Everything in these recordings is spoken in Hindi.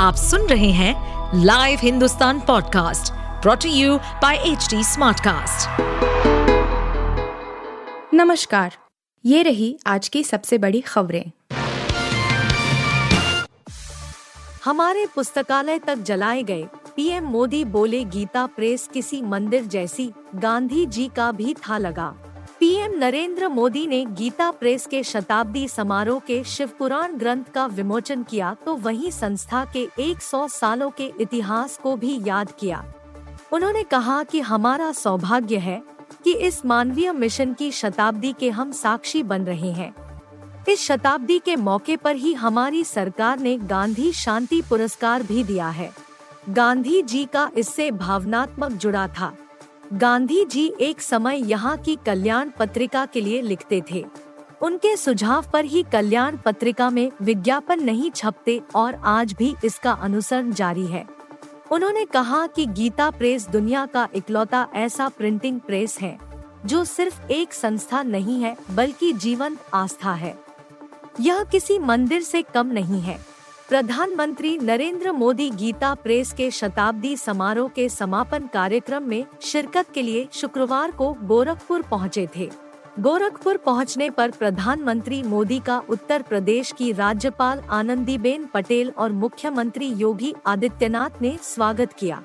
आप सुन रहे हैं live Hindustan podcast brought to you by H smartcast. नमस्कार ये रही आज की सबसे बड़ी खबरें हमारे पुस्तकालय तक जलाए गए पीएम मोदी बोले गीता प्रेस किसी मंदिर जैसी गांधी जी का भी था लगा पीएम नरेंद्र मोदी ने गीता प्रेस के शताब्दी समारोह के शिव पुराण ग्रंथ का विमोचन किया तो वहीं संस्था के 100 सालों के इतिहास को भी याद किया। उन्होंने कहा कि हमारा सौभाग्य है कि इस मानवीय मिशन की शताब्दी के हम साक्षी बन रहे हैं। इस शताब्दी के मौके पर ही हमारी सरकार ने गांधी शांति पुरस्कार भी दिया है। गांधी जी का इससे भावनात्मक जुड़ा था। गांधी जी एक समय यहाँ की कल्याण पत्रिका के लिए लिखते थे। उनके सुझाव पर ही कल्याण पत्रिका में विज्ञापन नहीं छपते और आज भी इसका अनुसरण जारी है। उन्होंने कहा कि गीता प्रेस दुनिया का इकलौता ऐसा प्रिंटिंग प्रेस है, जो सिर्फ़ एक संस्था नहीं है, बल्कि जीवंत आस्था है। यह किसी मंदिर से कम नहीं है। प्रधानमंत्री नरेंद्र मोदी गीता प्रेस के शताब्दी समारोह के समापन कार्यक्रम में शिरकत के लिए शुक्रवार को गोरखपुर पहुँचे थे। गोरखपुर पहुँचने पर प्रधानमंत्री मोदी का उत्तर प्रदेश की राज्यपाल आनंदीबेन पटेल और मुख्यमंत्री योगी आदित्यनाथ ने स्वागत किया।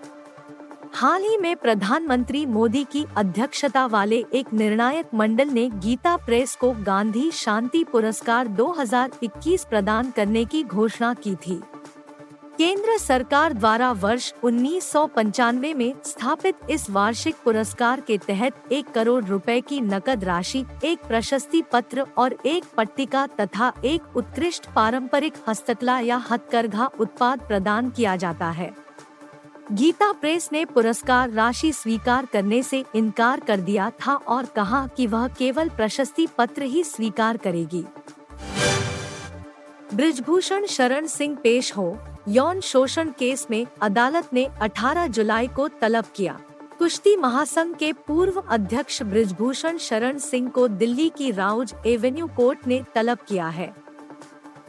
हाल ही में प्रधानमंत्री मोदी की अध्यक्षता वाले एक निर्णायक मंडल ने गीता प्रेस को गांधी शांति पुरस्कार 2021 प्रदान करने की घोषणा की थी। केंद्र सरकार द्वारा वर्ष उन्नीस सौ पंचानवे में स्थापित इस वार्षिक पुरस्कार के तहत एक करोड़ रुपए की नकद राशि, एक प्रशस्ति पत्र और एक पट्टिका तथा एक उत्कृष्ट पारंपरिक हस्तकला या हथकरघा उत्पाद प्रदान किया जाता है। गीता प्रेस ने पुरस्कार राशि स्वीकार करने से इनकार कर दिया था और कहा कि वह केवल प्रशस्ति पत्र ही स्वीकार करेगी। ब्रिजभूषण शरण सिंह पेश हो। यौन शोषण केस में अदालत ने 18 जुलाई को तलब किया। कुश्ती महासंघ के पूर्व अध्यक्ष ब्रिजभूषण शरण सिंह को दिल्ली की राउज एवेन्यू कोर्ट ने तलब किया है।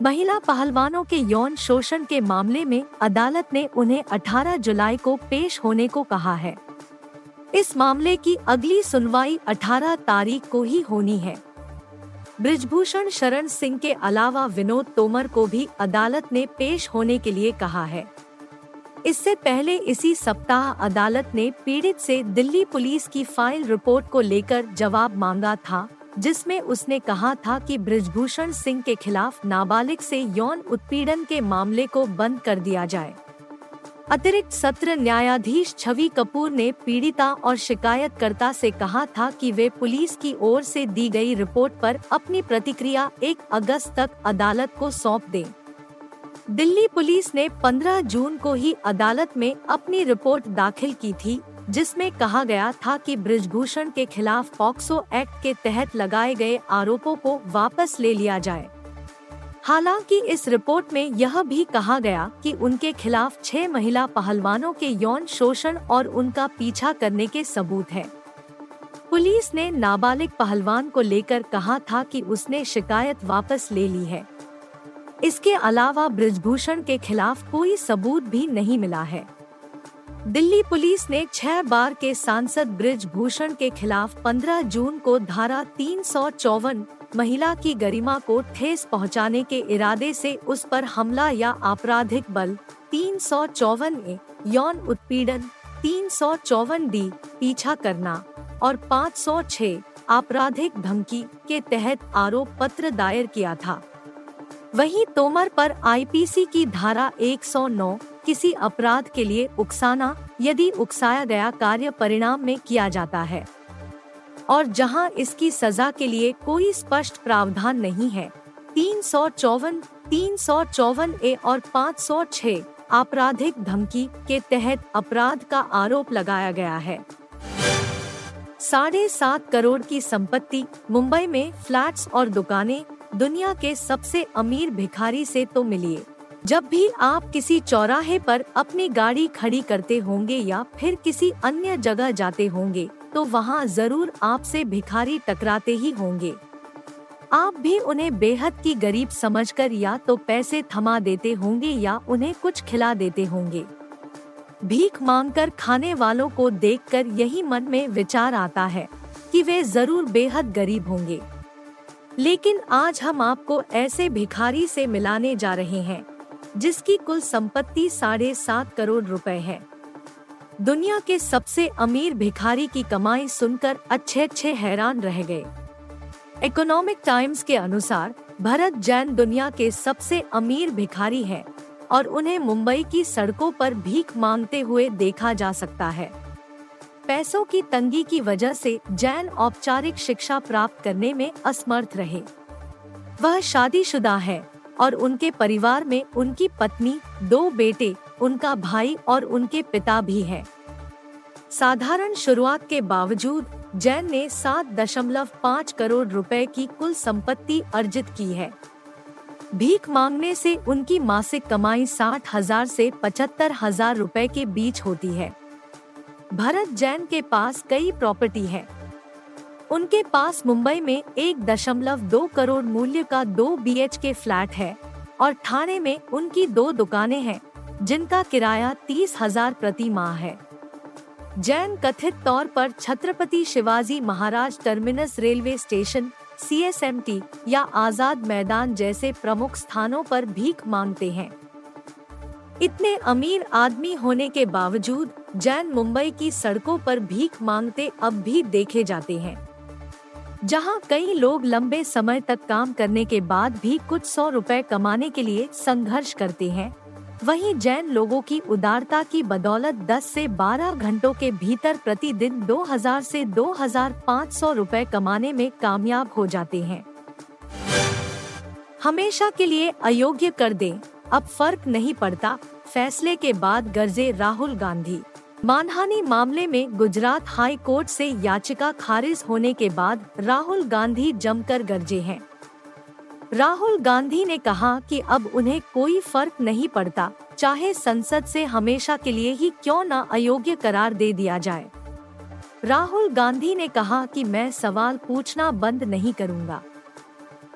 महिला पहलवानों के यौन शोषण के मामले में अदालत ने उन्हें 18 जुलाई को पेश होने को कहा है। इस मामले की अगली सुनवाई 18 तारीख को ही होनी है। ब्रिजभूषण शरण सिंह के अलावा विनोद तोमर को भी अदालत ने पेश होने के लिए कहा है। इससे पहले इसी सप्ताह अदालत ने पीड़ित से दिल्ली पुलिस की फ़ाइल रिपोर्ट को लेकर जवाब मांगा था। जिसमें उसने कहा था कि ब्रिजभूषण सिंह के खिलाफ नाबालिग से यौन उत्पीड़न के मामले को बंद कर दिया जाए अतिरिक्त सत्र न्यायाधीश छवि कपूर ने पीड़िता और शिकायतकर्ता से कहा था कि वे पुलिस की ओर से दी गई रिपोर्ट पर अपनी प्रतिक्रिया 1 अगस्त तक अदालत को सौंप दें। दिल्ली पुलिस ने 15 जून को ही अदालत में अपनी रिपोर्ट दाखिल की थी जिसमें कहा गया था कि ब्रिजभूषण के खिलाफ पॉक्सो एक्ट के तहत लगाए गए आरोपों को वापस ले लिया जाए। हालाँकि इस रिपोर्ट में यह भी कहा गया कि उनके खिलाफ छह महिला पहलवानों के यौन शोषण और उनका पीछा करने के सबूत हैं। पुलिस ने नाबालिग पहलवान को लेकर कहा था कि उसने शिकायत वापस ले ली है। इसके अलावा ब्रिजभूषण के खिलाफ कोई सबूत भी नहीं मिला है। दिल्ली पुलिस ने छह बार के सांसद ब्रिज भूषण के खिलाफ 15 जून को धारा तीन सौ चौवन महिला की गरिमा को ठेस पहुँचाने के इरादे से उस पर हमला या आपराधिक बल, तीन सौ चौवन ए, यौन उत्पीड़न, तीन सौ चौवन डी, पीछा करना, और 506 आपराधिक धमकी के तहत आरोप पत्र दायर किया था। वहीं तोमर पर आईपीसी की धारा 109 किसी अपराध के लिए उकसाना यदि उकसाया गया कार्य परिणाम में किया जाता है। और जहाँ इसकी सजा के लिए कोई स्पष्ट प्रावधान नहीं है, तीन सौ चौवन, तीन सौ चौवन ए और पाँच सौ छह आपराधिक धमकी के तहत अपराध का आरोप लगाया गया है। साढ़े सात करोड़ की संपत्ति मुंबई में फ्लैट्स और दुकानें दुनिया के सबसे अमीर भिखारी से तो मिलिए जब भी आप किसी चौराहे पर अपनी गाड़ी खड़ी करते होंगे या फिर किसी अन्य जगह जाते होंगे तो वहाँ ज़रूर आपसे भिखारी टकराते ही होंगे। आप भी उन्हें बेहद की गरीब समझकर या तो पैसे थमा देते होंगे या उन्हें कुछ खिला देते होंगे। भीख मांगकर खाने वालों को देखकर यही मन में विचार आता है कि वे ज़रूर बेहद गरीब होंगे। लेकिन आज हम आपको ऐसे भिखारी से मिलाने जा रहे हैं। जिसकी कुल संपत्ति साढ़े सात करोड़ रुपए है। दुनिया के सबसे अमीर भिखारी की कमाई सुनकर अच्छे अच्छे हैरान रह गए। इकोनॉमिक टाइम्स के अनुसार, भरत जैन दुनिया के सबसे अमीर भिखारी है और उन्हें मुंबई की सड़कों पर भीख मांगते हुए देखा जा सकता है। पैसों की तंगी की वजह से जैन औपचारिक शिक्षा प्राप्त करने में असमर्थ रहे। वह शादीशुदा है। और उनके परिवार में उनकी पत्नी, दो बेटे, उनका भाई और उनके पिता भी हैं। साधारण शुरुआत के बावजूद, जैन ने सात दशमलव पाँच करोड़ रुपए की कुल संपत्ति अर्जित की है। भीख मांगने से उनकी मासिक कमाई साठ हज़ार से पचहत्तर हज़ार रूपए के बीच होती है। भरत जैन के पास कई प्रॉपर्टी है। उनके पास मुंबई में एक दशमलव दो करोड़ मूल्य का दो बीएच के फ्लैट है और थाने में उनकी दो दुकानें हैं, जिनका किराया तीस हज़ार प्रति माह है। जैन कथित तौर पर Chhatrapati Shivaji Maharaj terminus railway station CSMT या आज़ाद मैदान जैसे प्रमुख स्थानों पर भीख मांगते हैं। इतने अमीर आदमी होने के बावजूद जैन मुंबई की सड़कों पर भीख मांगते अब भी देखे जाते हैं। जहाँ कई लोग लंबे समय तक काम करने के बाद भी कुछ सौ रुपए कमाने के लिए संघर्ष करते हैं। वहीं जैन लोगों की उदारता की बदौलत 10 से 12 घंटों के भीतर प्रतिदिन 2000 से 2500 रुपए कमाने में कामयाब हो जाते हैं। हमेशा के लिए अयोग्य कर दें। अब फ़र्क नहीं पड़ता। फैसले के बाद गर्जे राहुल गांधी। मानहानि मामले में गुजरात हाई कोर्ट से याचिका खारिज होने के बाद राहुल गांधी जमकर गर्जे हैं। राहुल गांधी ने कहा कि अब उन्हें कोई फ़र्क नहीं पड़ता, चाहे संसद से हमेशा के लिए ही क्यों न अयोग्य करार दे दिया जाए। राहुल गांधी ने कहा कि मैं सवाल पूछना बंद नहीं करूँगा।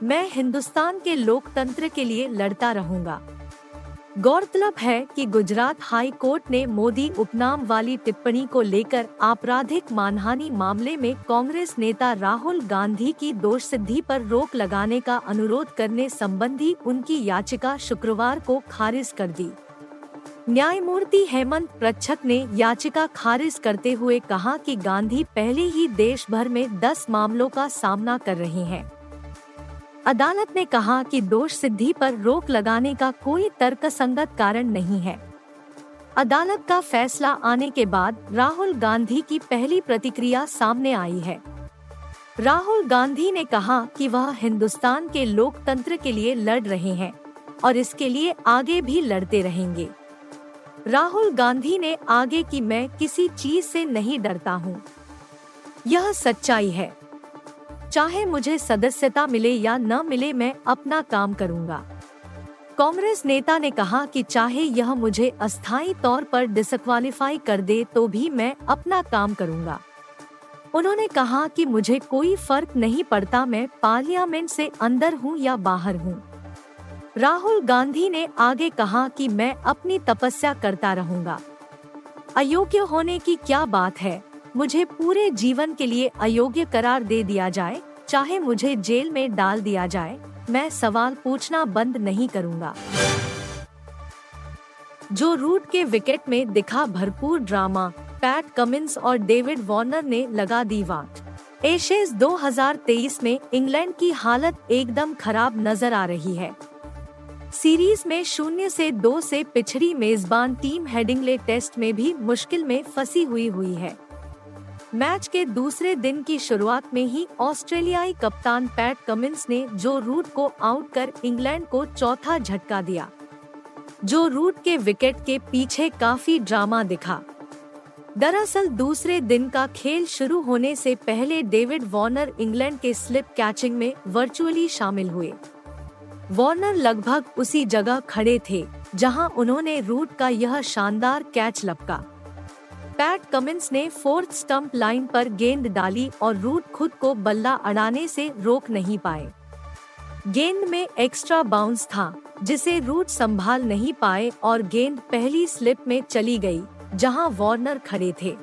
मैं हिंदुस्तान के लोकतंत्र के लिए लड़ता रहूँगा। गौरतलब है कि गुजरात हाई कोर्ट ने मोदी उपनाम वाली टिप्पणी को लेकर आपराधिक मानहानि मामले में कांग्रेस नेता राहुल गांधी की दोष सिद्धि पर रोक लगाने का अनुरोध करने संबंधी उनकी याचिका शुक्रवार को खारिज कर दी। न्यायमूर्ति हेमंत प्रच्छक ने याचिका खारिज करते हुए कहा कि गांधी पहले ही देश भर में 10 मामलों का सामना कर रहे हैं। अदालत ने कहा कि दोष सिद्धि पर रोक लगाने का कोई तर्कसंगत कारण नहीं है। अदालत का फैसला आने के बाद राहुल गांधी की पहली प्रतिक्रिया सामने आई है। राहुल गांधी ने कहा कि वह हिंदुस्तान के लोकतंत्र के लिए लड़ रहे हैं और इसके लिए आगे भी लड़ते रहेंगे। राहुल गांधी ने आगे की मैं किसी चीज़ से नहीं डरता हूँ। यह सच्चाई है। चाहे मुझे सदस्यता मिले या न मिले, मैं अपना काम करूँगा। कांग्रेस नेता ने कहा कि चाहे यह मुझे अस्थायी तौर पर डिसक्वालीफाई कर दे तो भी मैं अपना काम करूँगा। उन्होंने कहा कि मुझे कोई फ़र्क नहीं पड़ता, मैं पार्लियामेंट से अंदर हूँ या बाहर हूँ। राहुल गांधी ने आगे कहा कि मैं अपनी तपस्या करता रहूँगा। अयोग्य होने की क्या बात है? मुझे पूरे जीवन के लिए अयोग्य करार दे दिया जाए, चाहे मुझे जेल में डाल दिया जाए, मैं सवाल पूछना बंद नहीं करूँगा। जो रूट के विकेट में दिखा भरपूर ड्रामा, पैट कमिंस और डेविड वार्नर ने लगा दी वाट। एशेज 2023 में इंग्लैंड की हालत एकदम खराब नज़र आ रही है। सीरीज़ में शून्य से दो से पिछड़ी मेजबान टीम हेडिंगले टेस्ट में भी मुश्किल में फंसी हुई हुई है। मैच के दूसरे दिन की शुरुआत में ही ऑस्ट्रेलियाई कप्तान पैट कमिंस ने जो रूट को आउट कर इंग्लैंड को चौथा झटका दिया, जो रूट के विकेट के पीछे काफ़ी ड्रामा दिखा। दरअसल दूसरे दिन का खेल शुरू होने से पहले डेविड वार्नर इंग्लैंड के स्लिप कैचिंग में वर्चुअली शामिल हुए। वार्नर लगभग उसी जगह खड़े थे, जहाँ उन्होंने रूट का यह शानदार कैच लपका। पैट कमिंस ने फोर्थ स्टंप लाइन पर गेंद डाली और रूट खुद को बल्ला अड़ाने से रोक नहीं पाए। गेंद में एक्स्ट्रा बाउंस था, जिसे रूट संभाल नहीं पाए और गेंद पहली स्लिप में चली गई, जहाँ वार्नर खड़े थे।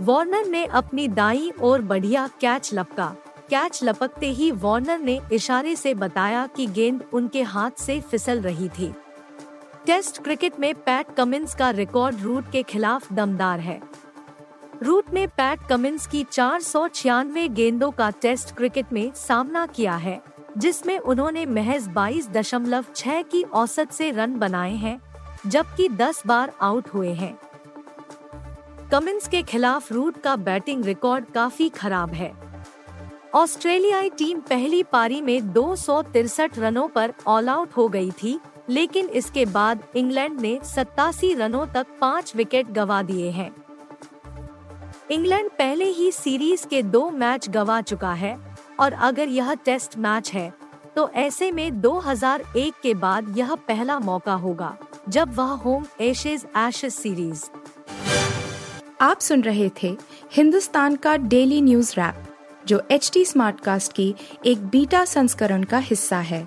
वार्नर ने अपनी दाई और बढ़िया कैच लपका। कैच लपकते ही वार्नर ने इशारे से बताया कि गेंद उनके हाथ से फिसल रही थी। टेस्ट क्रिकेट में पैट कमिंस का रिकॉर्ड रूट के खिलाफ दमदार है। रूट ने पैट कमिंस की चार सौ छियानवे गेंदों का टेस्ट क्रिकेट में सामना किया है, जिसमें उन्होंने महज बाईस दशमलव छह की औसत से रन बनाए हैं, जबकि 10 बार आउट हुए हैं। कमिंस के खिलाफ रूट का बैटिंग रिकॉर्ड काफ़ी खराब है। ऑस्ट्रेलियाई टीम पहली पारी में दो रनों पर ऑल आउट हो गई थी लेकिन इसके बाद इंग्लैंड ने सत्तासी रनों तक पाँच विकेट गवा दिए हैं। इंग्लैंड पहले ही सीरीज़ के दो मैच गवा चुका है और अगर यह टेस्ट मैच है तो ऐसे में 2001 के बाद यह पहला मौका होगा, जब वह होम एशेज एशेज सीरीज़। आप सुन रहे थे हिंदुस्तान का डेली न्यूज़ रैप, जो एच टी कास्ट की एक बीटा संस्करण का हिस्सा है।